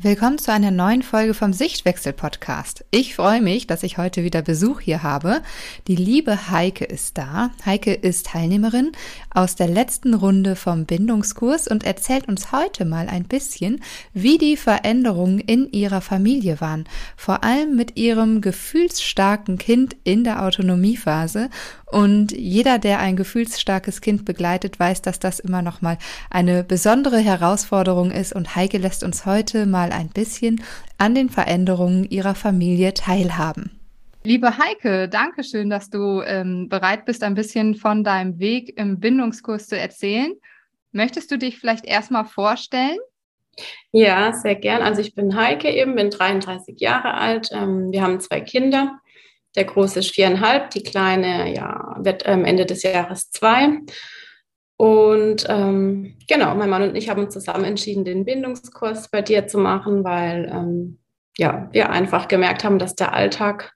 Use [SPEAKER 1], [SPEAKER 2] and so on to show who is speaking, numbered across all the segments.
[SPEAKER 1] Willkommen zu einer neuen Folge vom Sichtwechsel Podcast. Ich freue mich, dass ich heute wieder Besuch hier habe. Die liebe Heike ist da. Heike ist Teilnehmerin aus der letzten Runde vom Bindungskurs und erzählt uns heute mal ein bisschen, wie die Veränderungen in ihrer Familie waren. Vor allem mit ihrem gefühlsstarken Kind in der Autonomiephase und jeder, der ein gefühlsstarkes Kind begleitet, weiß, dass das immer noch mal eine besondere Herausforderung ist. Und Heike lässt uns heute mal ein bisschen an den Veränderungen ihrer Familie teilhaben. Liebe Heike, danke schön, dass du ähm, bereit bist, ein bisschen von deinem Weg im Bindungskurs zu erzählen. Möchtest du dich vielleicht erstmal vorstellen?
[SPEAKER 2] Ja, sehr gern. Also ich bin Heike eben, bin 33 Jahre alt. Ähm, wir haben zwei Kinder. Der große ist viereinhalb, die kleine ja, wird am Ende des Jahres zwei. Und ähm, genau, mein Mann und ich haben uns zusammen entschieden, den Bindungskurs bei dir zu machen, weil ähm, ja, wir einfach gemerkt haben, dass der Alltag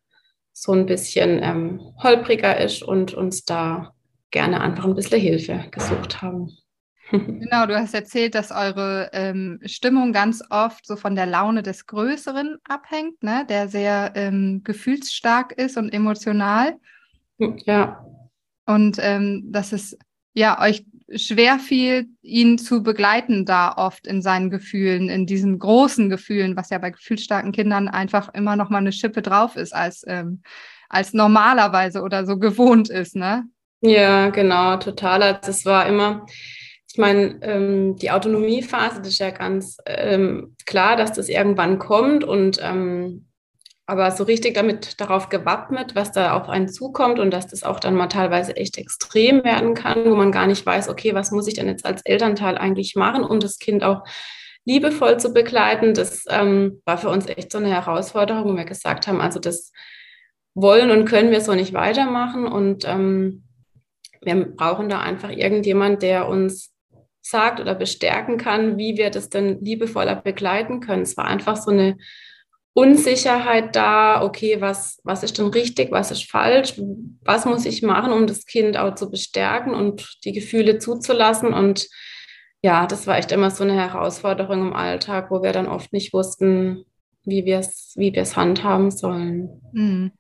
[SPEAKER 2] so ein bisschen ähm, holpriger ist und uns da gerne einfach ein bisschen Hilfe gesucht haben.
[SPEAKER 1] Genau, du hast erzählt, dass eure ähm, Stimmung ganz oft so von der Laune des Größeren abhängt, ne? der sehr ähm, gefühlsstark ist und emotional.
[SPEAKER 2] Ja.
[SPEAKER 1] Und ähm, dass es ja euch schwer fiel, ihn zu begleiten, da oft in seinen Gefühlen, in diesen großen Gefühlen, was ja bei gefühlsstarken Kindern einfach immer noch mal eine Schippe drauf ist, als, ähm, als normalerweise oder so gewohnt ist, ne?
[SPEAKER 2] Ja, genau, total. Also es war immer, ich meine, ähm, die Autonomiephase, das ist ja ganz ähm, klar, dass das irgendwann kommt und ähm, aber so richtig damit darauf gewappnet, was da auf einen zukommt und dass das auch dann mal teilweise echt extrem werden kann, wo man gar nicht weiß, okay, was muss ich denn jetzt als Elternteil eigentlich machen, um das Kind auch liebevoll zu begleiten. Das ähm, war für uns echt so eine Herausforderung, wo wir gesagt haben, also das wollen und können wir so nicht weitermachen und ähm, wir brauchen da einfach irgendjemand, der uns sagt oder bestärken kann, wie wir das denn liebevoller begleiten können. Es war einfach so eine Unsicherheit da, okay, was, was ist denn richtig, was ist falsch, was muss ich machen, um das Kind auch zu bestärken und die Gefühle zuzulassen. Und ja, das war echt immer so eine Herausforderung im Alltag, wo wir dann oft nicht wussten, wie wir es wie handhaben sollen.
[SPEAKER 1] Mhm.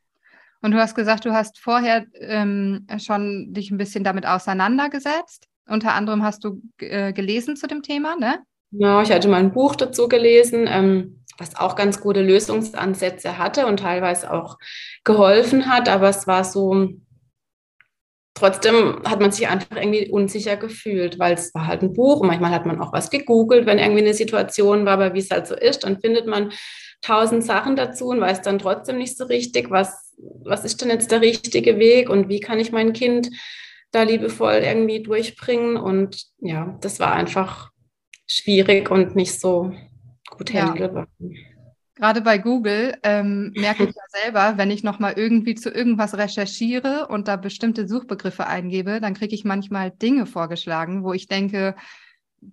[SPEAKER 1] Und du hast gesagt, du hast vorher ähm, schon dich ein bisschen damit auseinandergesetzt. Unter anderem hast du äh, gelesen zu dem Thema, ne?
[SPEAKER 2] Ja, ich hatte mal ein Buch dazu gelesen, ähm, was auch ganz gute Lösungsansätze hatte und teilweise auch geholfen hat, aber es war so, trotzdem hat man sich einfach irgendwie unsicher gefühlt, weil es war halt ein Buch und manchmal hat man auch was gegoogelt, wenn irgendwie eine Situation war, aber wie es halt so ist, dann findet man tausend Sachen dazu und weiß dann trotzdem nicht so richtig, was, was ist denn jetzt der richtige Weg und wie kann ich mein Kind da liebevoll irgendwie durchbringen. Und ja, das war einfach schwierig und nicht so gut handelbar. Ja.
[SPEAKER 1] Gerade bei Google ähm, merke ich ja selber, wenn ich nochmal irgendwie zu irgendwas recherchiere und da bestimmte Suchbegriffe eingebe, dann kriege ich manchmal Dinge vorgeschlagen, wo ich denke,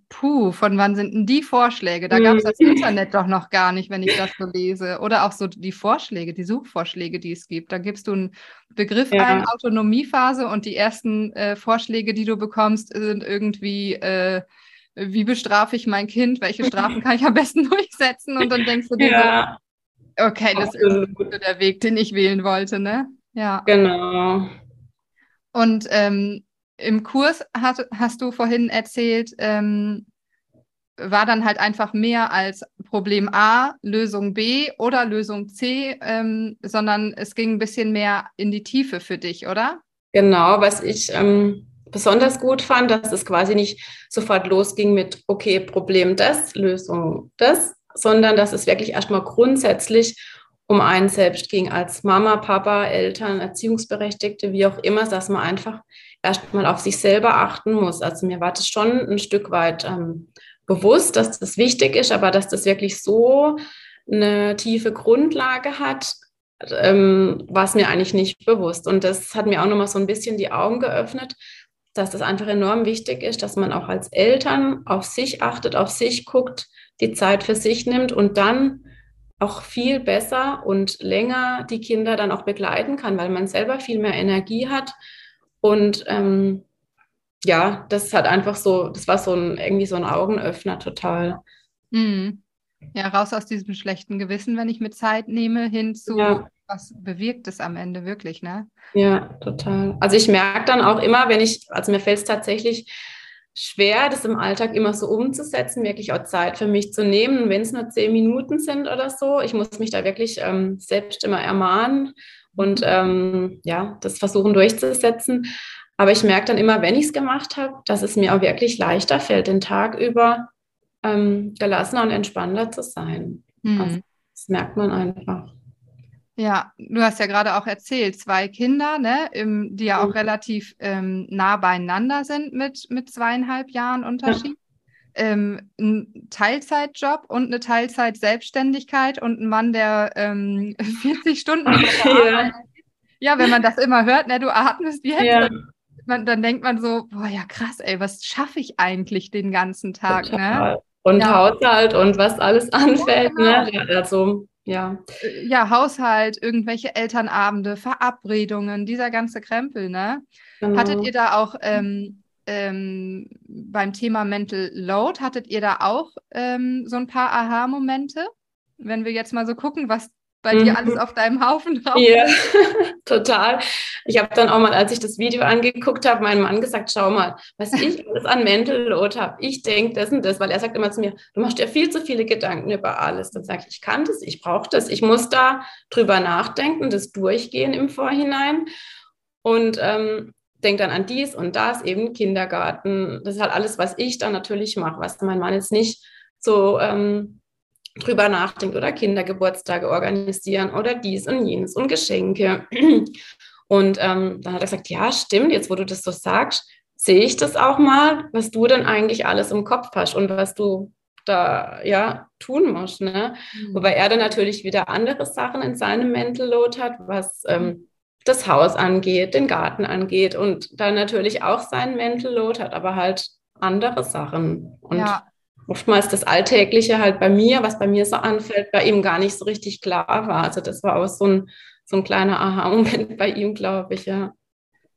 [SPEAKER 1] puh, von wann sind denn die Vorschläge? Da gab es das Internet doch noch gar nicht, wenn ich das so lese. Oder auch so die Vorschläge, die Suchvorschläge, die es gibt. Da gibst du einen Begriff ja. ein, Autonomiephase, und die ersten äh, Vorschläge, die du bekommst, sind irgendwie, äh, wie bestrafe ich mein Kind? Welche Strafen kann ich am besten durchsetzen? Und dann denkst du dir ja. so, okay, das ist der Weg, den ich wählen wollte, ne?
[SPEAKER 2] Ja. Genau.
[SPEAKER 1] Und ähm, im Kurs hast, hast du vorhin erzählt, ähm, war dann halt einfach mehr als Problem A, Lösung B oder Lösung C, ähm, sondern es ging ein bisschen mehr in die Tiefe für dich, oder?
[SPEAKER 2] Genau, was ich ähm, besonders gut fand, dass es quasi nicht sofort losging mit, okay, Problem das, Lösung das, sondern dass es wirklich erstmal grundsätzlich um einen selbst ging, als Mama, Papa, Eltern, Erziehungsberechtigte, wie auch immer, dass man einfach erstmal auf sich selber achten muss. Also mir war das schon ein Stück weit ähm, bewusst, dass das wichtig ist, aber dass das wirklich so eine tiefe Grundlage hat, ähm, war es mir eigentlich nicht bewusst. Und das hat mir auch nochmal so ein bisschen die Augen geöffnet, dass das einfach enorm wichtig ist, dass man auch als Eltern auf sich achtet, auf sich guckt, die Zeit für sich nimmt und dann auch viel besser und länger die Kinder dann auch begleiten kann, weil man selber viel mehr Energie hat und ähm, ja, das hat einfach so, das war so ein, irgendwie so ein Augenöffner total.
[SPEAKER 1] Mhm. Ja, raus aus diesem schlechten Gewissen, wenn ich mir Zeit nehme, hin zu, ja. was bewirkt es am Ende wirklich, ne?
[SPEAKER 2] Ja, total. Also ich merke dann auch immer, wenn ich, also mir fällt es tatsächlich schwer, das im Alltag immer so umzusetzen, wirklich auch Zeit für mich zu nehmen, wenn es nur zehn Minuten sind oder so. Ich muss mich da wirklich ähm, selbst immer ermahnen und ähm, ja, das versuchen durchzusetzen. Aber ich merke dann immer, wenn ich es gemacht habe, dass es mir auch wirklich leichter fällt, den Tag über ähm, gelassener und entspannter zu sein. Mhm. Also, das merkt man einfach.
[SPEAKER 1] Ja, du hast ja gerade auch erzählt, zwei Kinder, ne, im, die ja auch mhm. relativ ähm, nah beieinander sind mit, mit zweieinhalb Jahren Unterschied. Ja. Ähm, ein Teilzeitjob und eine Teilzeit-Selbstständigkeit und ein Mann, der ähm, 40 Stunden ja. ja, wenn man das immer hört, ne, du atmest jetzt, ja. dann, dann, denkt man so, boah, ja krass, ey, was schaffe ich eigentlich den ganzen Tag, ne?
[SPEAKER 2] Und ja. Haushalt und was alles anfällt, ne? genau. ne? Also ja.
[SPEAKER 1] Äh, ja, Haushalt, irgendwelche Elternabende, Verabredungen, dieser ganze Krempel, ne? Genau. Hattet ihr da auch ähm, ähm, beim Thema Mental Load, hattet ihr da auch ähm, so ein paar Aha-Momente? Wenn wir jetzt mal so gucken, was bei mhm. dir alles auf deinem Haufen
[SPEAKER 2] drauf Ja, total. Ich habe dann auch mal, als ich das Video angeguckt habe, meinem Mann gesagt, schau mal, was ich alles an Mental Load habe. Ich denke das und das, weil er sagt immer zu mir, du machst dir viel zu viele Gedanken über alles. Dann sage ich, ich kann das, ich brauche das, ich muss da drüber nachdenken, das durchgehen im Vorhinein. Und ähm, denke dann an dies und das, eben Kindergarten. Das ist halt alles, was ich dann natürlich mache, was mein Mann jetzt nicht so ähm, drüber nachdenkt oder Kindergeburtstage organisieren oder dies und jenes und Geschenke. Und ähm, dann hat er gesagt, ja, stimmt, jetzt wo du das so sagst, sehe ich das auch mal, was du denn eigentlich alles im Kopf hast und was du da ja tun musst. Ne? Mhm. Wobei er dann natürlich wieder andere Sachen in seinem Mental Load hat, was ähm, das Haus angeht, den Garten angeht und dann natürlich auch seinen Mental Load hat, aber halt andere Sachen. Und ja oftmals das Alltägliche halt bei mir, was bei mir so anfällt, bei ihm gar nicht so richtig klar war. Also das war auch so ein, so ein kleiner Aha-Moment bei ihm, glaube ich, ja.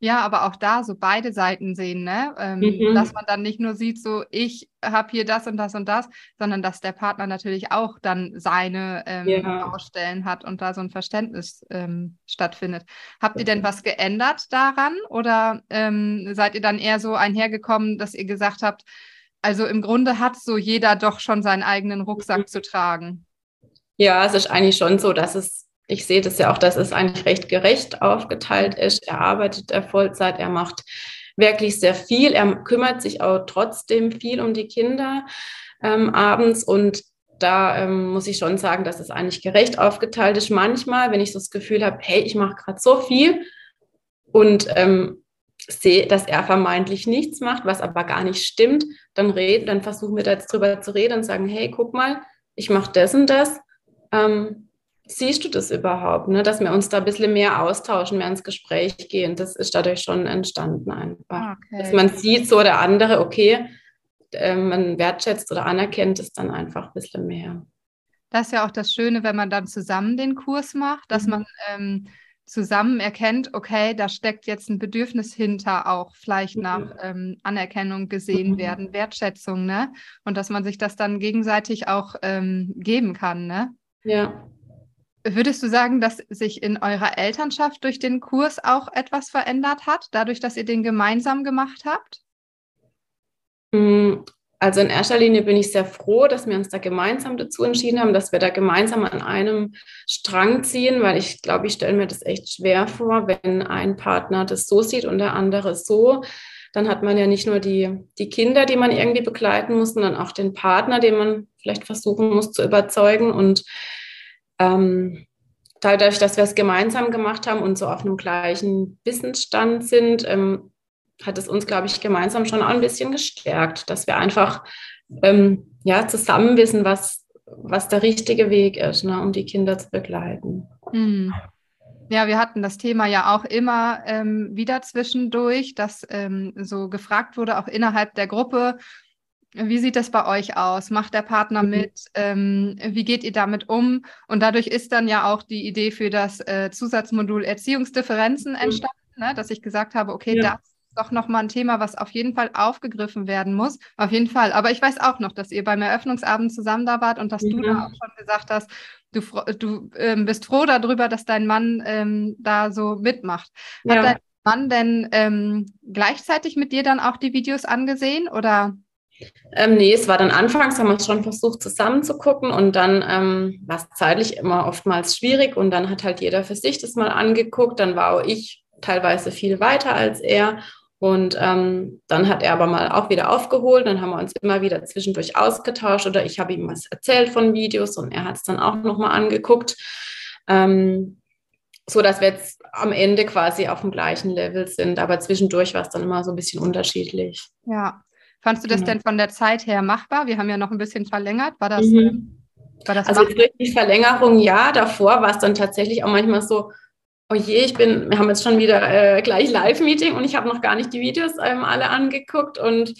[SPEAKER 1] Ja, aber auch da so beide Seiten sehen, ne? Ähm, mhm. Dass man dann nicht nur sieht, so ich habe hier das und das und das, sondern dass der Partner natürlich auch dann seine ähm, ja. Baustellen hat und da so ein Verständnis ähm, stattfindet. Habt ihr denn was geändert daran oder ähm, seid ihr dann eher so einhergekommen, dass ihr gesagt habt, also im Grunde hat so jeder doch schon seinen eigenen Rucksack mhm. zu tragen.
[SPEAKER 2] Ja, es ist eigentlich schon so, dass es, ich sehe das ja auch, dass es eigentlich recht gerecht aufgeteilt ist. Er arbeitet er Vollzeit, er macht wirklich sehr viel. Er kümmert sich auch trotzdem viel um die Kinder ähm, abends und da ähm, muss ich schon sagen, dass es eigentlich gerecht aufgeteilt ist. Manchmal, wenn ich so das Gefühl habe, hey, ich mache gerade so viel und ähm, sehe, dass er vermeintlich nichts macht, was aber gar nicht stimmt, dann reden, dann versuchen wir da jetzt drüber zu reden und sagen, hey, guck mal, ich mache das und das. Ähm, siehst du das überhaupt? Ne? Dass wir uns da ein bisschen mehr austauschen, mehr ins Gespräch gehen. Das ist dadurch schon entstanden einfach. Okay. Dass man sieht, so der andere, okay, äh, man wertschätzt oder anerkennt es dann einfach ein bisschen mehr.
[SPEAKER 1] Das ist ja auch das Schöne, wenn man dann zusammen den Kurs macht, dass mhm. man ähm, zusammen erkennt, okay, da steckt jetzt ein Bedürfnis hinter, auch vielleicht mhm. nach ähm, Anerkennung gesehen mhm. werden, Wertschätzung, ne? Und dass man sich das dann gegenseitig auch ähm, geben kann, ne?
[SPEAKER 2] Ja.
[SPEAKER 1] Würdest du sagen, dass sich in eurer Elternschaft durch den Kurs auch etwas verändert hat, dadurch, dass ihr den gemeinsam gemacht habt?
[SPEAKER 2] Mm, also in erster Linie bin ich sehr froh, dass wir uns da gemeinsam dazu entschieden haben, dass wir da gemeinsam an einem Strang ziehen, weil ich glaube, ich stelle mir das echt schwer vor, wenn ein Partner das so sieht und der andere so. Dann hat man ja nicht nur die, die Kinder, die man irgendwie begleiten muss, sondern auch den Partner, den man vielleicht versuchen muss zu überzeugen. Und ähm, dadurch, dass wir es gemeinsam gemacht haben und so auf einem gleichen Wissensstand sind, ähm, hat es uns, glaube ich, gemeinsam schon auch ein bisschen gestärkt, dass wir einfach ähm, ja, zusammen wissen, was, was der richtige Weg ist, ne, um die Kinder zu begleiten. Mhm.
[SPEAKER 1] Ja, wir hatten das Thema ja auch immer ähm, wieder zwischendurch, dass ähm, so gefragt wurde, auch innerhalb der Gruppe, wie sieht das bei euch aus? Macht der Partner mhm. mit? Ähm, wie geht ihr damit um? Und dadurch ist dann ja auch die Idee für das äh, Zusatzmodul Erziehungsdifferenzen mhm. entstanden, ne? dass ich gesagt habe, okay, ja. das doch nochmal ein Thema, was auf jeden Fall aufgegriffen werden muss. Auf jeden Fall. Aber ich weiß auch noch, dass ihr beim Eröffnungsabend zusammen da wart und dass mhm. du da auch schon gesagt hast, du, du ähm, bist froh darüber, dass dein Mann ähm, da so mitmacht. Hat ja. dein Mann denn ähm, gleichzeitig mit dir dann auch die Videos angesehen oder?
[SPEAKER 2] Ähm, nee, es war dann anfangs, haben wir es schon versucht zusammen zu gucken und dann ähm, war es zeitlich immer oftmals schwierig und dann hat halt jeder für sich das mal angeguckt. Dann war auch ich teilweise viel weiter als er und ähm, dann hat er aber mal auch wieder aufgeholt. Dann haben wir uns immer wieder zwischendurch ausgetauscht oder ich habe ihm was erzählt von Videos und er hat es dann auch nochmal angeguckt. Ähm, so dass wir jetzt am Ende quasi auf dem gleichen Level sind. Aber zwischendurch war es dann immer so ein bisschen unterschiedlich.
[SPEAKER 1] Ja, Fandst du das genau. denn von der Zeit her machbar? Wir haben ja noch ein bisschen verlängert. War das, mhm.
[SPEAKER 2] war das Also die Verlängerung ja, davor war es dann tatsächlich auch manchmal so, oh je, ich bin, wir haben jetzt schon wieder äh, gleich Live-Meeting und ich habe noch gar nicht die Videos ähm, alle angeguckt und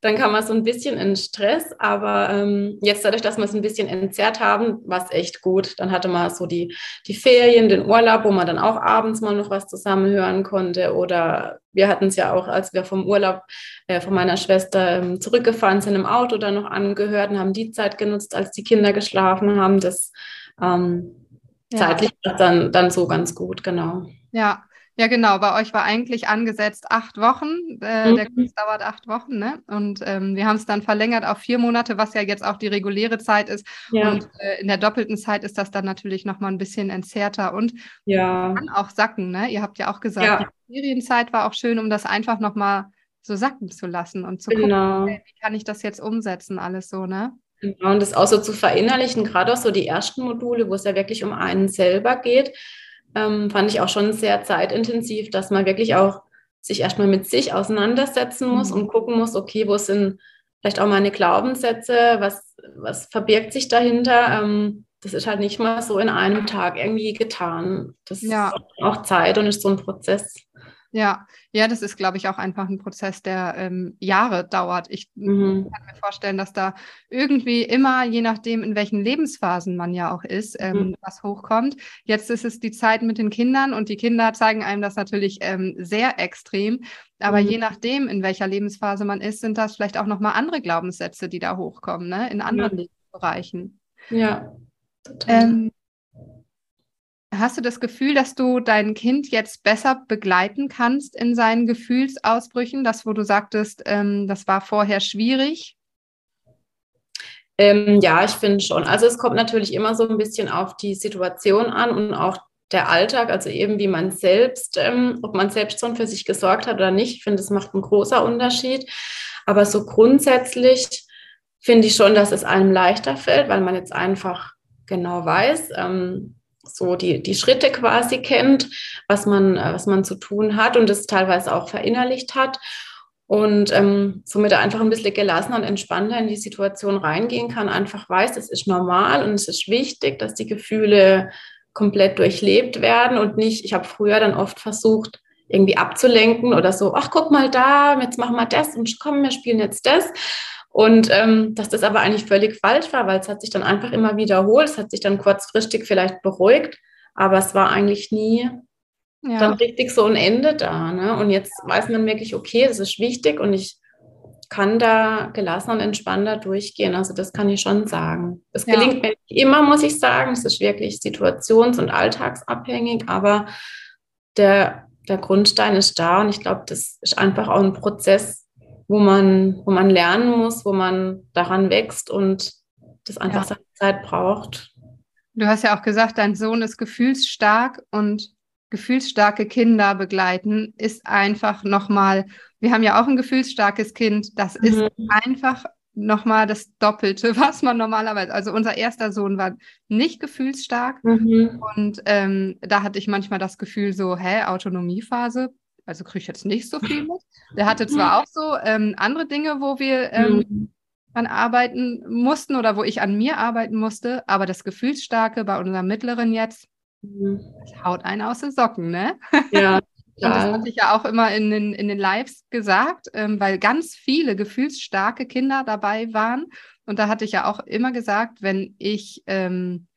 [SPEAKER 2] dann kam man so ein bisschen in Stress, aber ähm, jetzt dadurch, dass wir es ein bisschen entzerrt haben, war es echt gut. Dann hatte man so die, die Ferien, den Urlaub, wo man dann auch abends mal noch was zusammen hören konnte oder wir hatten es ja auch, als wir vom Urlaub äh, von meiner Schwester ähm, zurückgefahren sind, im Auto dann noch angehört und haben die Zeit genutzt, als die Kinder geschlafen haben. Das ähm, ja. zeitlich dann, dann so ganz gut, genau.
[SPEAKER 1] Ja, ja, genau. Bei euch war eigentlich angesetzt acht Wochen. Äh, mhm. Der Kurs dauert acht Wochen, ne? Und ähm, wir haben es dann verlängert auf vier Monate, was ja jetzt auch die reguläre Zeit ist. Ja. Und äh, in der doppelten Zeit ist das dann natürlich nochmal ein bisschen entzerrter und ja. kann auch sacken, ne? Ihr habt ja auch gesagt, ja. die Ferienzeit war auch schön, um das einfach nochmal so sacken zu lassen und zu genau. gucken, wie kann ich das jetzt umsetzen, alles so, ne?
[SPEAKER 2] Genau, und das auch so zu verinnerlichen, gerade auch so die ersten Module, wo es ja wirklich um einen selber geht ähm, fand ich auch schon sehr zeitintensiv, dass man wirklich auch sich erstmal mit sich auseinandersetzen muss mhm. und gucken muss, okay, wo sind vielleicht auch meine Glaubenssätze, was, was verbirgt sich dahinter. Ähm, das ist halt nicht mal so in einem Tag irgendwie getan. Das ja. ist auch Zeit und ist so ein Prozess.
[SPEAKER 1] Ja, ja, das ist, glaube ich, auch einfach ein Prozess, der ähm, Jahre dauert. Ich mhm. kann mir vorstellen, dass da irgendwie immer, je nachdem, in welchen Lebensphasen man ja auch ist, ähm, mhm. was hochkommt. Jetzt ist es die Zeit mit den Kindern und die Kinder zeigen einem das natürlich ähm, sehr extrem. Aber mhm. je nachdem, in welcher Lebensphase man ist, sind das vielleicht auch nochmal andere Glaubenssätze, die da hochkommen, ne? in anderen Lebensbereichen.
[SPEAKER 2] Ja. Ähm,
[SPEAKER 1] Hast du das Gefühl, dass du dein Kind jetzt besser begleiten kannst in seinen Gefühlsausbrüchen? Das, wo du sagtest, ähm, das war vorher schwierig?
[SPEAKER 2] Ähm, ja, ich finde schon. Also es kommt natürlich immer so ein bisschen auf die Situation an und auch der Alltag, also eben wie man selbst, ähm, ob man selbst schon für sich gesorgt hat oder nicht. Ich finde, es macht einen großen Unterschied. Aber so grundsätzlich finde ich schon, dass es einem leichter fällt, weil man jetzt einfach genau weiß, ähm, so die, die Schritte quasi kennt, was man, äh, was man zu tun hat und es teilweise auch verinnerlicht hat und ähm, somit einfach ein bisschen gelassener und entspannter in die Situation reingehen kann, einfach weiß, es ist normal und es ist wichtig, dass die Gefühle komplett durchlebt werden und nicht, ich habe früher dann oft versucht, irgendwie abzulenken oder so, ach, guck mal da, jetzt machen wir das und komm, wir spielen jetzt das. Und ähm, dass das aber eigentlich völlig falsch war, weil es hat sich dann einfach immer wiederholt. Es hat sich dann kurzfristig vielleicht beruhigt, aber es war eigentlich nie ja. dann richtig so ein Ende da. Ne? Und jetzt weiß man wirklich, okay, das ist wichtig und ich kann da gelassen und entspannter durchgehen. Also das kann ich schon sagen. Es gelingt ja. mir nicht immer, muss ich sagen. Es ist wirklich situations- und alltagsabhängig, aber der, der Grundstein ist da und ich glaube, das ist einfach auch ein Prozess, wo man, wo man lernen muss, wo man daran wächst und das einfach ja. seine Zeit braucht.
[SPEAKER 1] Du hast ja auch gesagt, dein Sohn ist gefühlsstark und gefühlsstarke Kinder begleiten ist einfach nochmal, wir haben ja auch ein gefühlsstarkes Kind, das mhm. ist einfach nochmal das Doppelte, was man normalerweise, also unser erster Sohn war nicht gefühlsstark mhm. und ähm, da hatte ich manchmal das Gefühl so, hä, Autonomiephase, also kriege ich jetzt nicht so viel mit. Der hatte zwar auch so ähm, andere Dinge, wo wir ähm, mhm. an arbeiten mussten oder wo ich an mir arbeiten musste, aber das Gefühlsstarke bei unserem Mittleren jetzt, mhm. das haut einen aus den Socken, ne? Ja. Und das hatte ich ja auch immer in den, in den Lives gesagt, ähm, weil ganz viele gefühlsstarke Kinder dabei waren. Und da hatte ich ja auch immer gesagt, wenn ich ähm,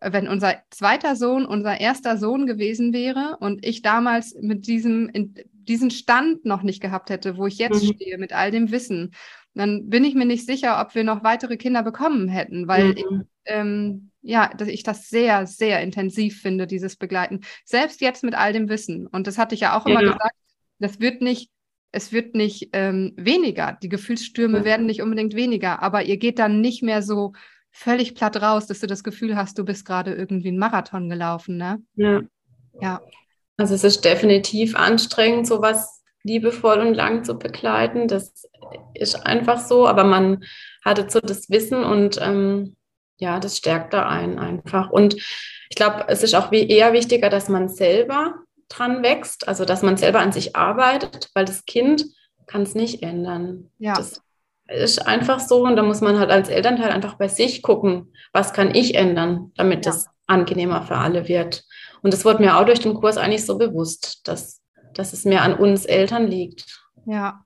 [SPEAKER 1] wenn unser zweiter Sohn unser erster Sohn gewesen wäre und ich damals mit diesem, diesen Stand noch nicht gehabt hätte, wo ich jetzt mhm. stehe mit all dem Wissen, dann bin ich mir nicht sicher, ob wir noch weitere Kinder bekommen hätten, weil mhm. ich, ähm, ja, dass ich das sehr, sehr intensiv finde, dieses Begleiten. Selbst jetzt mit all dem Wissen. Und das hatte ich ja auch immer ja. gesagt, das wird nicht, es wird nicht ähm, weniger. Die Gefühlsstürme ja. werden nicht unbedingt weniger, aber ihr geht dann nicht mehr so völlig platt raus, dass du das Gefühl hast, du bist gerade irgendwie einen Marathon gelaufen, ne?
[SPEAKER 2] Ja. Ja. Also es ist definitiv anstrengend, sowas liebevoll und lang zu begleiten. Das ist einfach so, aber man hatte so das Wissen und ähm, ja, das stärkt da einen einfach. Und ich glaube, es ist auch wie eher wichtiger, dass man selber dran wächst, also dass man selber an sich arbeitet, weil das Kind kann es nicht ändern. Ja. Das ist einfach so und da muss man halt als Elternteil einfach bei sich gucken, was kann ich ändern, damit ja. das angenehmer für alle wird. Und das wurde mir auch durch den Kurs eigentlich so bewusst, dass, dass es mehr an uns Eltern liegt.
[SPEAKER 1] Ja,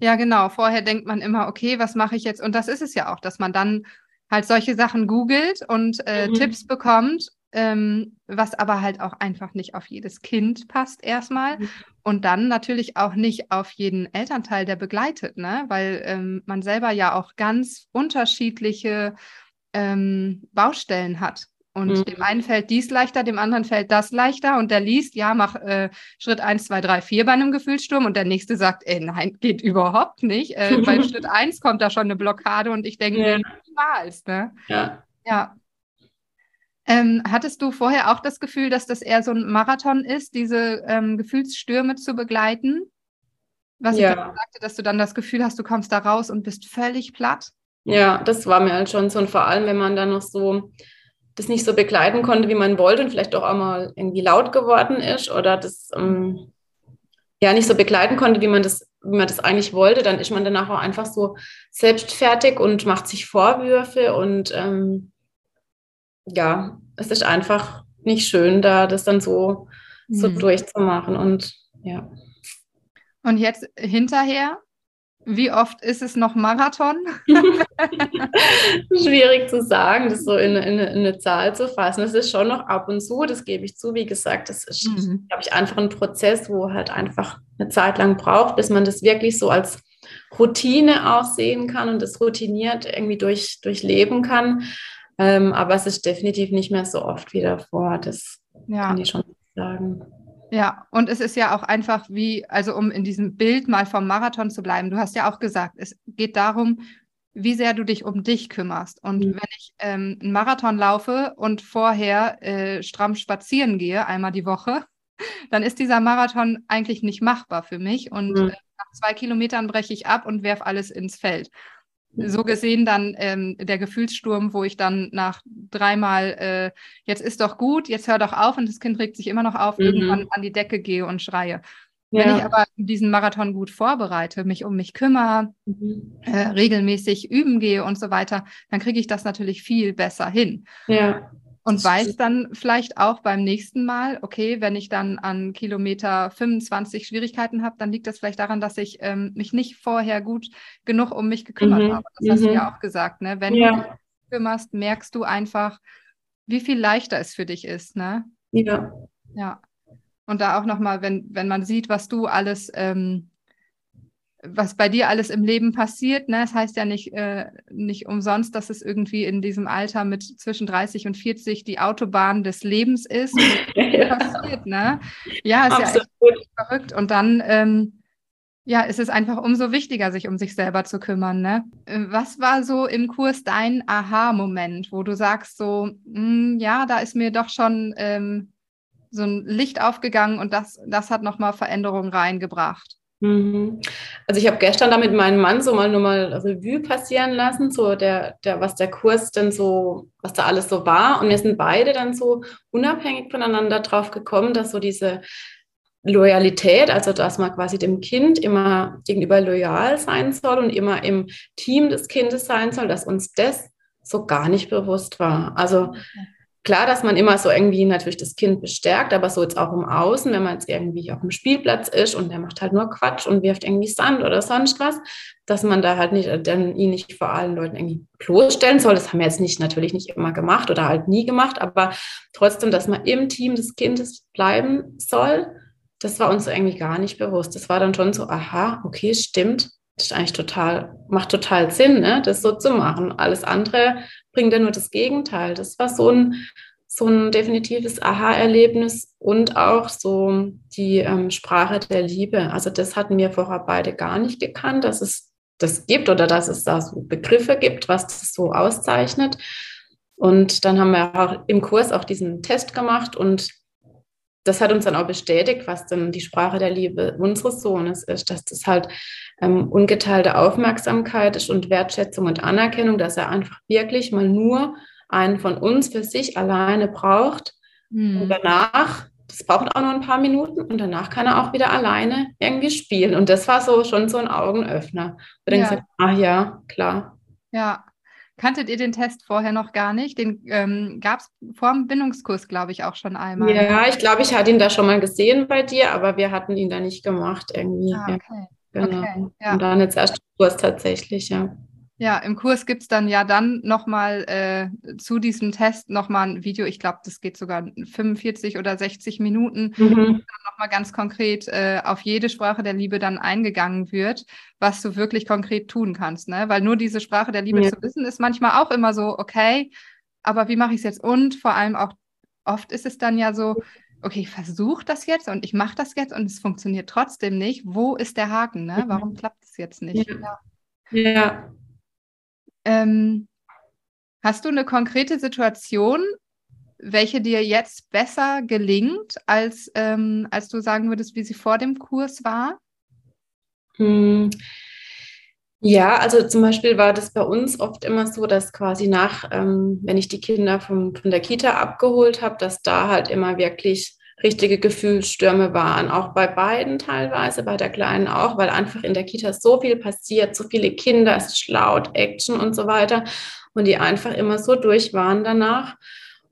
[SPEAKER 1] ja, genau. Vorher denkt man immer, okay, was mache ich jetzt? Und das ist es ja auch, dass man dann halt solche Sachen googelt und äh, mhm. Tipps bekommt, ähm, was aber halt auch einfach nicht auf jedes Kind passt erstmal mhm. Und dann natürlich auch nicht auf jeden Elternteil, der begleitet, ne? weil ähm, man selber ja auch ganz unterschiedliche ähm, Baustellen hat. Und mhm. dem einen fällt dies leichter, dem anderen fällt das leichter. Und der liest, ja, mach äh, Schritt 1, 2, 3, 4 bei einem Gefühlssturm. Und der nächste sagt, ey, nein, geht überhaupt nicht. Äh, bei Schritt 1 kommt da schon eine Blockade. Und ich denke, ja. niemals. Ne? Ja. ja. Ähm, hattest du vorher auch das Gefühl, dass das eher so ein Marathon ist, diese ähm, Gefühlsstürme zu begleiten? Was ja. ich sagte, dass du dann das Gefühl hast, du kommst da raus und bist völlig platt?
[SPEAKER 2] Ja, das war mir halt schon so. Und vor allem, wenn man dann noch so das nicht so begleiten konnte, wie man wollte und vielleicht auch einmal irgendwie laut geworden ist oder das ähm, ja nicht so begleiten konnte, wie man das, wie man das eigentlich wollte, dann ist man danach auch einfach so selbstfertig und macht sich Vorwürfe und ähm, ja, es ist einfach nicht schön, da das dann so, so mhm. durchzumachen und ja.
[SPEAKER 1] Und jetzt hinterher, wie oft ist es noch Marathon?
[SPEAKER 2] Schwierig zu sagen, das so in, in, in, eine Zahl zu fassen. Es ist schon noch ab und zu, das gebe ich zu. Wie gesagt, das ist, mhm. glaube ich, einfach ein Prozess, wo halt einfach eine Zeit lang braucht, bis man das wirklich so als Routine auch sehen kann und das routiniert irgendwie durch, durchleben kann. Ähm, aber es ist definitiv nicht mehr so oft wie davor. Das ja. kann ich schon sagen.
[SPEAKER 1] Ja, und es ist ja auch einfach wie, also um in diesem Bild mal vom Marathon zu bleiben, du hast ja auch gesagt, es geht darum, wie sehr du dich um dich kümmerst. Und mhm. wenn ich ähm, einen Marathon laufe und vorher äh, stramm spazieren gehe, einmal die Woche, dann ist dieser Marathon eigentlich nicht machbar für mich. Und mhm. äh, nach zwei Kilometern breche ich ab und werfe alles ins Feld so gesehen dann ähm, der Gefühlssturm, wo ich dann nach dreimal, äh, jetzt ist doch gut, jetzt hör doch auf und das Kind regt sich immer noch auf, mhm. irgendwann an die Decke gehe und schreie. Ja. Wenn ich aber diesen Marathon gut vorbereite, mich um mich kümmere, mhm. äh, regelmäßig üben gehe und so weiter, dann kriege ich das natürlich viel besser hin. Ja. Und weiß dann vielleicht auch beim nächsten Mal, okay, wenn ich dann an Kilometer 25 Schwierigkeiten habe, dann liegt das vielleicht daran, dass ich ähm, mich nicht vorher gut genug um mich gekümmert mhm. habe. Das mhm. hast du mhm. ja auch gesagt, ne? Wenn ja. du dich kümmerst, merkst du einfach, wie viel leichter es für dich ist, ne? Ja. Ja. Und da auch nochmal, wenn, wenn man sieht, was du alles ähm, was bei dir alles im Leben passiert. Ne? Das heißt ja nicht, äh, nicht umsonst, dass es irgendwie in diesem Alter mit zwischen 30 und 40 die Autobahn des Lebens ist. ja. passiert, ne? Ja, ist Absolut. ja echt verrückt. Und dann ähm, ja, ist es einfach umso wichtiger, sich um sich selber zu kümmern. Ne? Äh, was war so im Kurs dein Aha-Moment, wo du sagst so, mh, hm, ja, da ist mir doch schon ähm, so ein Licht aufgegangen und das, das hat nochmal Veränderungen reingebracht?
[SPEAKER 2] Mhm. Also ich habe gestern da mit meinem Mann so mal nur mal Revue passieren lassen, so der, der, was der Kurs denn so, was da alles so war. Und wir sind beide dann so unabhängig voneinander drauf gekommen, dass so diese Loyalität, also dass man quasi dem Kind immer gegenüber loyal sein soll und immer im Team des Kindes sein soll, dass uns das so gar nicht bewusst war. Also klar, dass man immer so irgendwie natürlich das Kind bestärkt, aber so jetzt auch im Außen, wenn man jetzt irgendwie auf dem Spielplatz ist und der macht halt nur Quatsch und wirft irgendwie Sand oder sonst was, dass man da halt nicht, dann ihn nicht vor allen Leuten irgendwie bloßstellen soll. Das haben wir jetzt nicht, natürlich nicht immer gemacht oder halt nie gemacht, aber trotzdem, dass man im Team des Kindes bleiben soll, das war uns irgendwie gar nicht bewusst. Das war dann schon so, aha, okay, stimmt. Das ist eigentlich total, macht total Sinn, ne, das so zu machen. Alles andere bringt ja nur das Gegenteil. Das war so ein, so ein definitives Aha-Erlebnis und auch so die ähm, Sprache der Liebe. Also das hatten wir vorher beide gar nicht gekannt, dass es das gibt oder dass es da so Begriffe gibt, was das so auszeichnet. Und dann haben wir auch im Kurs auch diesen Test gemacht und das hat uns dann auch bestätigt, was dann die Sprache der Liebe unseres Sohnes ist, dass das halt ähm, ungeteilte Aufmerksamkeit ist und Wertschätzung und Anerkennung, dass er einfach wirklich mal nur einen von uns für sich alleine braucht. Mhm. Und danach, das braucht auch nur ein paar Minuten und danach kann er auch wieder alleine irgendwie spielen. Und das war so schon so ein Augenöffner. Wo ja. gesagt, ach ja, klar.
[SPEAKER 1] Ja. Kanntet ihr den Test vorher noch gar nicht? Den ähm, gab es vor dem Bindungskurs, glaube ich, auch schon einmal.
[SPEAKER 2] Ja, ich glaube, ich hatte ihn da schon mal gesehen bei dir, aber wir hatten ihn da nicht gemacht irgendwie. Ah, okay. Ja, genau. Okay, ja. Und dann jetzt erst Kurs tatsächlich, ja.
[SPEAKER 1] Ja, im Kurs gibt es dann ja dann nochmal äh, zu diesem Test nochmal ein Video. Ich glaube, das geht sogar 45 oder 60 Minuten. Mhm. Nochmal ganz konkret äh, auf jede Sprache der Liebe dann eingegangen wird, was du wirklich konkret tun kannst. Ne? Weil nur diese Sprache der Liebe ja. zu wissen, ist manchmal auch immer so, okay, aber wie mache ich es jetzt? Und vor allem auch oft ist es dann ja so, okay, ich versuche das jetzt und ich mache das jetzt und es funktioniert trotzdem nicht. Wo ist der Haken? Ne? Mhm. Warum klappt es jetzt nicht?
[SPEAKER 2] Ja. ja.
[SPEAKER 1] Ähm, hast du eine konkrete Situation, welche dir jetzt besser gelingt, als, ähm, als du sagen würdest, wie sie vor dem Kurs war?
[SPEAKER 2] Hm. Ja, also zum Beispiel war das bei uns oft immer so, dass quasi nach, ähm, wenn ich die Kinder vom, von der Kita abgeholt habe, dass da halt immer wirklich richtige Gefühlsstürme waren, auch bei beiden teilweise, bei der Kleinen auch, weil einfach in der Kita so viel passiert, so viele Kinder, es ist laut, Action und so weiter und die einfach immer so durch waren danach.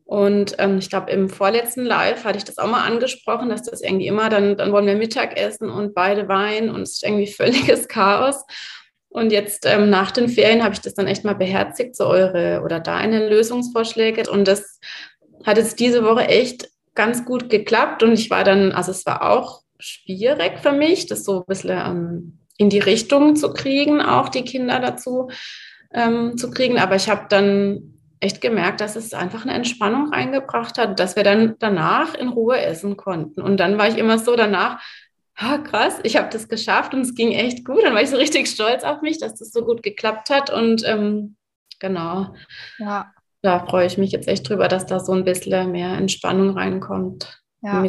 [SPEAKER 2] Und ähm, ich glaube, im vorletzten Live hatte ich das auch mal angesprochen, dass das irgendwie immer, dann, dann wollen wir Mittag essen und beide weinen und es ist irgendwie völliges Chaos. Und jetzt ähm, nach den Ferien habe ich das dann echt mal beherzigt, so eure oder deine Lösungsvorschläge. Und das hat jetzt diese Woche echt ganz gut geklappt und ich war dann, also es war auch schwierig für mich, das so ein bisschen ähm, in die Richtung zu kriegen, auch die Kinder dazu ähm, zu kriegen. Aber ich habe dann echt gemerkt, dass es einfach eine Entspannung reingebracht hat, dass wir dann danach in Ruhe essen konnten. Und dann war ich immer so danach, ah, krass, ich habe das geschafft und es ging echt gut. Dann war ich so richtig stolz auf mich, dass das so gut geklappt hat. Und ähm, genau. Ja da freue ich mich jetzt echt drüber, dass da so ein bisschen mehr Entspannung reinkommt.
[SPEAKER 1] Ja.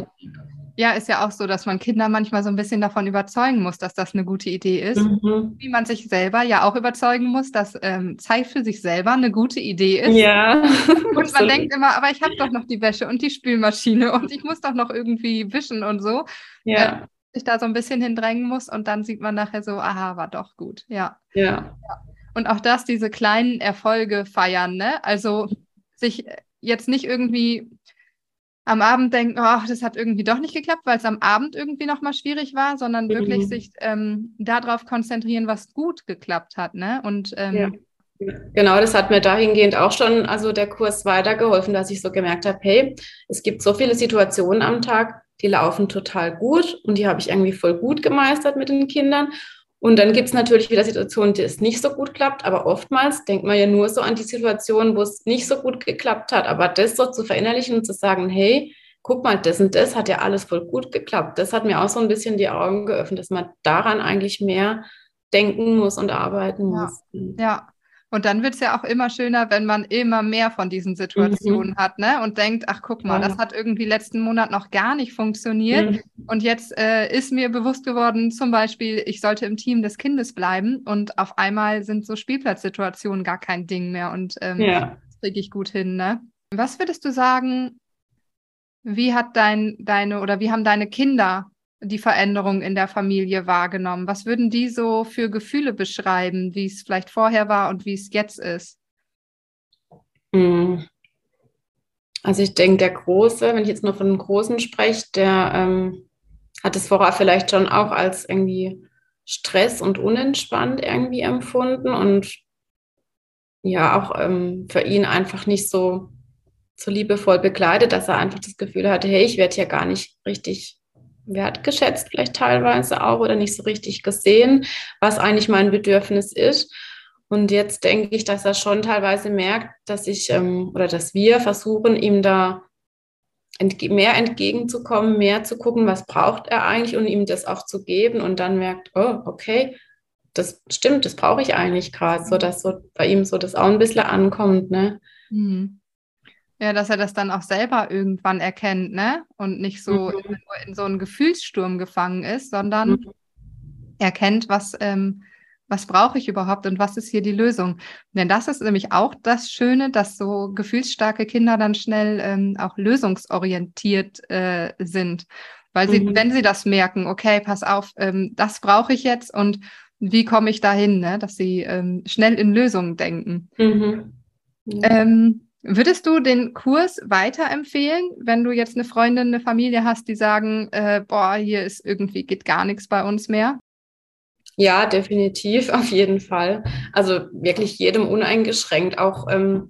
[SPEAKER 1] ja, ist ja auch so, dass man Kinder manchmal so ein bisschen davon überzeugen muss, dass das eine gute Idee ist. Mhm. Wie man sich selber ja auch überzeugen muss, dass ähm, Zeit für sich selber eine gute Idee ist.
[SPEAKER 2] Ja.
[SPEAKER 1] und man denkt immer, aber ich habe doch noch die Wäsche und die Spülmaschine und ich muss doch noch irgendwie wischen und so. Ja. Äh, sich da so ein bisschen hindrängen muss und dann sieht man nachher so, aha, war doch gut. Ja.
[SPEAKER 2] Ja. ja.
[SPEAKER 1] Und auch das, diese kleinen Erfolge feiern, ne? Also sich jetzt nicht irgendwie am Abend denken, oh, das hat irgendwie doch nicht geklappt, weil es am Abend irgendwie nochmal schwierig war, sondern mhm. wirklich sich ähm, darauf konzentrieren, was gut geklappt hat, ne? Und ähm, ja.
[SPEAKER 2] Genau, das hat mir dahingehend auch schon, also der Kurs weitergeholfen, dass ich so gemerkt habe, hey, es gibt so viele Situationen am Tag, die laufen total gut und die habe ich irgendwie voll gut gemeistert mit den Kindern. Und dann gibt es natürlich wieder Situationen, die es nicht so gut klappt, aber oftmals denkt man ja nur so an die Situation, wo es nicht so gut geklappt hat. Aber das so zu verinnerlichen und zu sagen, hey, guck mal, das und das hat ja alles voll gut geklappt. Das hat mir auch so ein bisschen die Augen geöffnet, dass man daran eigentlich mehr denken muss und arbeiten muss.
[SPEAKER 1] Ja, und dann wird es ja auch immer schöner, wenn man immer mehr von diesen Situationen mhm. hat, ne? Und denkt, ach guck mal, ja. das hat irgendwie letzten Monat noch gar nicht funktioniert. Mhm. Und jetzt äh, ist mir bewusst geworden, zum Beispiel, ich sollte im Team des Kindes bleiben und auf einmal sind so Spielplatzsituationen gar kein Ding mehr. Und ähm, ja. das kriege ich gut hin, ne? Was würdest du sagen, wie hat dein, deine oder wie haben deine Kinder die Veränderung in der Familie wahrgenommen? Was würden die so für Gefühle beschreiben, wie es vielleicht vorher war und wie es jetzt ist?
[SPEAKER 2] Hm. Also ich denke, der Große, wenn ich jetzt nur von dem Großen spreche, der ähm, hat es vorher vielleicht schon auch als irgendwie Stress und unentspannt irgendwie empfunden und ja, auch ähm, für ihn einfach nicht so, so liebevoll begleitet, dass er einfach das Gefühl hatte, hey, ich werde hier gar nicht richtig wertgeschätzt, vielleicht teilweise auch oder nicht so richtig gesehen, was eigentlich mein Bedürfnis ist. Und jetzt denke ich, dass er schon teilweise merkt, dass ich ähm, oder dass wir versuchen, ihm da entge mehr entgegenzukommen, mehr zu gucken, was braucht er eigentlich und ihm das auch zu geben und dann merkt, oh, okay, das stimmt, das brauche ich eigentlich gerade, so dass so bei ihm so das auch ein bisschen ankommt, ne? Mhm.
[SPEAKER 1] Ja, dass er das dann auch selber irgendwann erkennt, ne? Und nicht so mhm. in, in, so einen Gefühlssturm gefangen ist, sondern mhm. erkennt, was, ähm, was brauche ich überhaupt und was ist hier die Lösung. Denn das ist nämlich auch das Schöne, dass so gefühlsstarke Kinder dann schnell ähm, auch lösungsorientiert äh, sind. Weil sie, mhm. wenn sie das merken, okay, pass auf, ähm, das brauche ich jetzt und wie komme ich dahin, ne? dass sie ähm, schnell in Lösungen denken. Mhm. Ja. Ähm, würdest du den Kurs weiterempfehlen, wenn du jetzt eine Freundin, eine Familie hast, die sagen, äh, boah, hier ist irgendwie geht gar nichts bei uns mehr?
[SPEAKER 2] Ja, definitiv, auf jeden Fall. Also wirklich jedem uneingeschränkt. Auch ähm,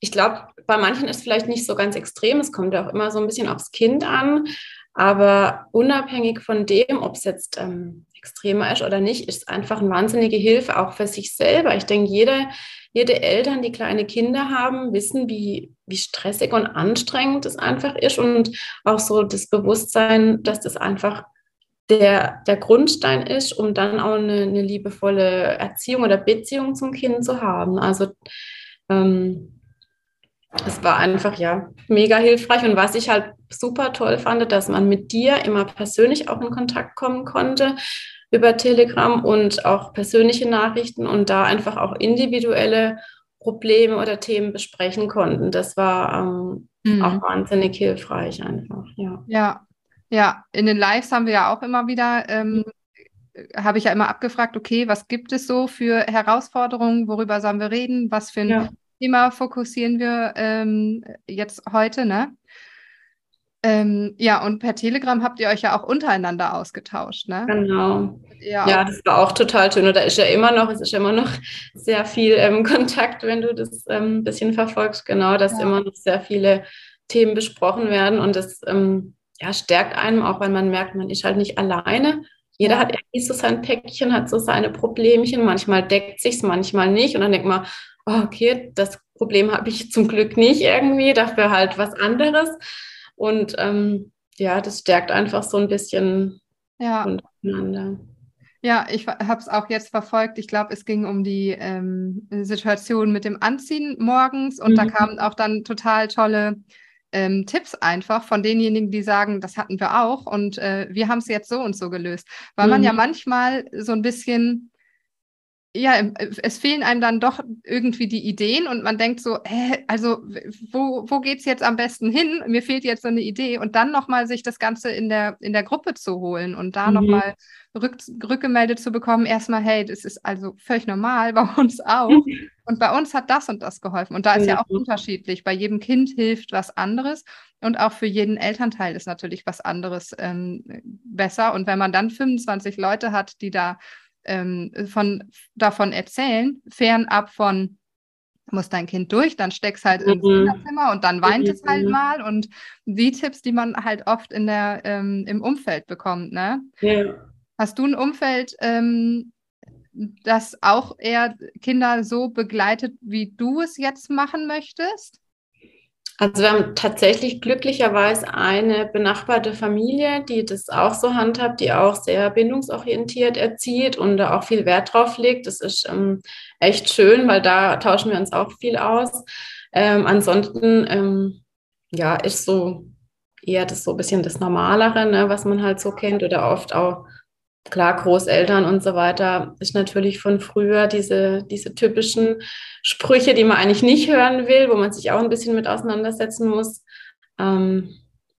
[SPEAKER 2] ich glaube, bei manchen ist es vielleicht nicht so ganz extrem. Es kommt ja auch immer so ein bisschen aufs Kind an. Aber unabhängig von dem, ob es jetzt ähm, extremer ist oder nicht, ist einfach eine wahnsinnige Hilfe auch für sich selber. Ich denke, jede, jede Eltern, die kleine Kinder haben, wissen, wie, wie stressig und anstrengend es einfach ist und auch so das Bewusstsein, dass das einfach der, der Grundstein ist, um dann auch eine, eine liebevolle Erziehung oder Beziehung zum Kind zu haben. Also ähm, es war einfach ja mega hilfreich und was ich halt super toll fand, dass man mit dir immer persönlich auch in Kontakt kommen konnte über Telegram und auch persönliche Nachrichten und da einfach auch individuelle Probleme oder Themen besprechen konnten. Das war ähm, mhm. auch wahnsinnig hilfreich einfach. Ja.
[SPEAKER 1] ja, ja, in den Lives haben wir ja auch immer wieder, ähm, habe ich ja immer abgefragt, okay, was gibt es so für Herausforderungen, worüber sollen wir reden, was für ein ja. Thema fokussieren wir ähm, jetzt heute, ne? Ähm, ja, und per Telegram habt ihr euch ja auch untereinander ausgetauscht, ne?
[SPEAKER 2] Genau. Ja, ja das war auch total schön. Und da ist ja immer noch, es ist immer noch sehr viel ähm, Kontakt, wenn du das ein ähm, bisschen verfolgst, genau, dass ja. immer noch sehr viele Themen besprochen werden und das ähm, ja, stärkt einem auch, weil man merkt, man ist halt nicht alleine. Jeder hat irgendwie so sein Päckchen, hat so seine Problemchen. Manchmal deckt sich's, manchmal nicht. Und dann denkt man, oh, okay, das Problem habe ich zum Glück nicht irgendwie, dafür halt was anderes. Und ähm, ja, das stärkt einfach so ein bisschen
[SPEAKER 1] ja. untereinander. Ja, ich habe es auch jetzt verfolgt. Ich glaube, es ging um die ähm, Situation mit dem Anziehen morgens und mhm. da kamen auch dann total tolle ähm, Tipps einfach von denjenigen, die sagen, das hatten wir auch und äh, wir haben es jetzt so und so gelöst. Weil mhm. man ja manchmal so ein bisschen ja, es fehlen einem dann doch irgendwie die Ideen und man denkt so, hä, also wo, wo geht's jetzt am besten hin? Mir fehlt jetzt so eine Idee und dann nochmal sich das Ganze in der, in der Gruppe zu holen und da mhm. nochmal rück, rückgemeldet zu bekommen, erstmal, hey, das ist also völlig normal, bei uns auch. Und bei uns hat das und das geholfen. Und da ist ja auch unterschiedlich. Bei jedem Kind hilft was anderes. Und auch für jeden Elternteil ist natürlich was anderes ähm, besser. Und wenn man dann 25 Leute hat, die da ähm, von, davon erzählen, fernab von muss dein Kind durch, dann steckst halt ins mhm. Kinderzimmer und dann weint mhm. es halt mal und die Tipps, die man halt oft in der, ähm, im Umfeld bekommt, ne? Ja. Hast du ein Umfeld, ähm, das auch eher Kinder so begleitet, wie du es jetzt machen möchtest?
[SPEAKER 2] Also wir haben tatsächlich glücklicherweise eine benachbarte Familie, die das auch so handhabt, die auch sehr bindungsorientiert erzieht und da auch viel Wert drauf legt. Das ist ähm, echt schön, weil da tauschen wir uns auch viel aus. Ähm, ansonsten, ähm, ja, ist so eher das so ein bisschen das Normalere, ne, was man halt so kennt oder oft auch klar, Großeltern und so weiter ist natürlich von früher diese, diese typischen Sprüche, die man eigentlich nicht hören will, wo man sich auch ein bisschen mit auseinandersetzen muss. Ähm,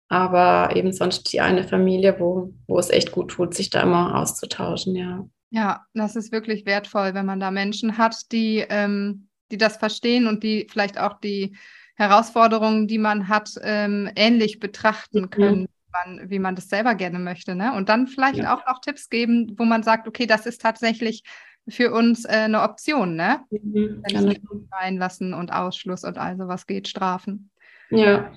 [SPEAKER 2] aber eben sonst die eine Familie, wo, wo es echt gut tut, sich da immer auszutauschen, ja.
[SPEAKER 1] Ja, das ist wirklich wertvoll, wenn man da Menschen hat, die, ähm, die das verstehen und die vielleicht auch die Herausforderungen, die man hat, ähm, ähnlich betrachten mhm. können man, wie man das selber gerne möchte. Ne? Und dann vielleicht ja. auch noch Tipps geben, wo man sagt, okay, das ist tatsächlich für uns äh, eine Option, ne? Mhm, Wenn genau. reinlassen und Ausschluss und all sowas geht, Strafen.
[SPEAKER 2] Ja.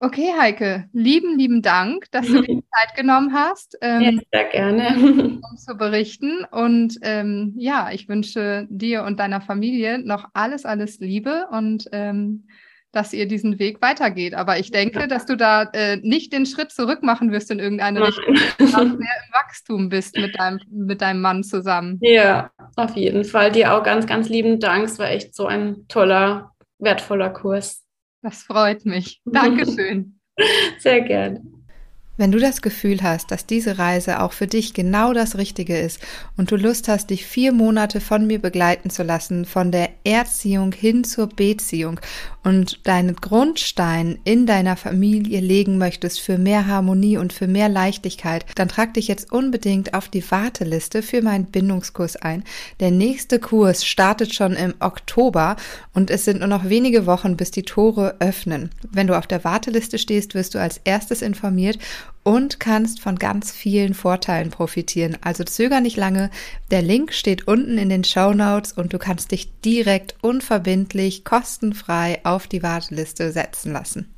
[SPEAKER 1] Okay, Heike, lieben, lieben Dank, dass du dir Zeit genommen hast,
[SPEAKER 2] ähm, ja, sehr gerne.
[SPEAKER 1] um zu berichten. Und ähm, ja, ich wünsche dir und deiner Familie noch alles, alles Liebe und ähm, dass ihr diesen Weg weitergeht. Aber ich denke, dass du da äh, nicht den Schritt zurück machen wirst in irgendeine Nein. Richtung, dass du sehr im Wachstum bist mit deinem, mit deinem Mann zusammen.
[SPEAKER 2] Ja, auf jeden Fall. Dir auch ganz, ganz lieben Dank. Es war echt so ein toller, wertvoller Kurs.
[SPEAKER 1] Das freut mich. Dankeschön.
[SPEAKER 2] Sehr gerne.
[SPEAKER 1] Wenn du das Gefühl hast, dass diese Reise auch für dich genau das Richtige ist und du Lust hast, dich vier Monate von mir begleiten zu lassen, von der Erziehung hin zur Beziehung und deinen Grundstein in deiner Familie legen möchtest für mehr Harmonie und für mehr Leichtigkeit, dann trag dich jetzt unbedingt auf die Warteliste für meinen Bindungskurs ein. Der nächste Kurs startet schon im Oktober und es sind nur noch wenige Wochen, bis die Tore öffnen. Wenn du auf der Warteliste stehst, wirst du als erstes informiert und kannst von ganz vielen Vorteilen profitieren. Also zöger nicht lange. Der Link steht unten in den Show Notes und du kannst dich direkt unverbindlich kostenfrei auf die Warteliste setzen lassen.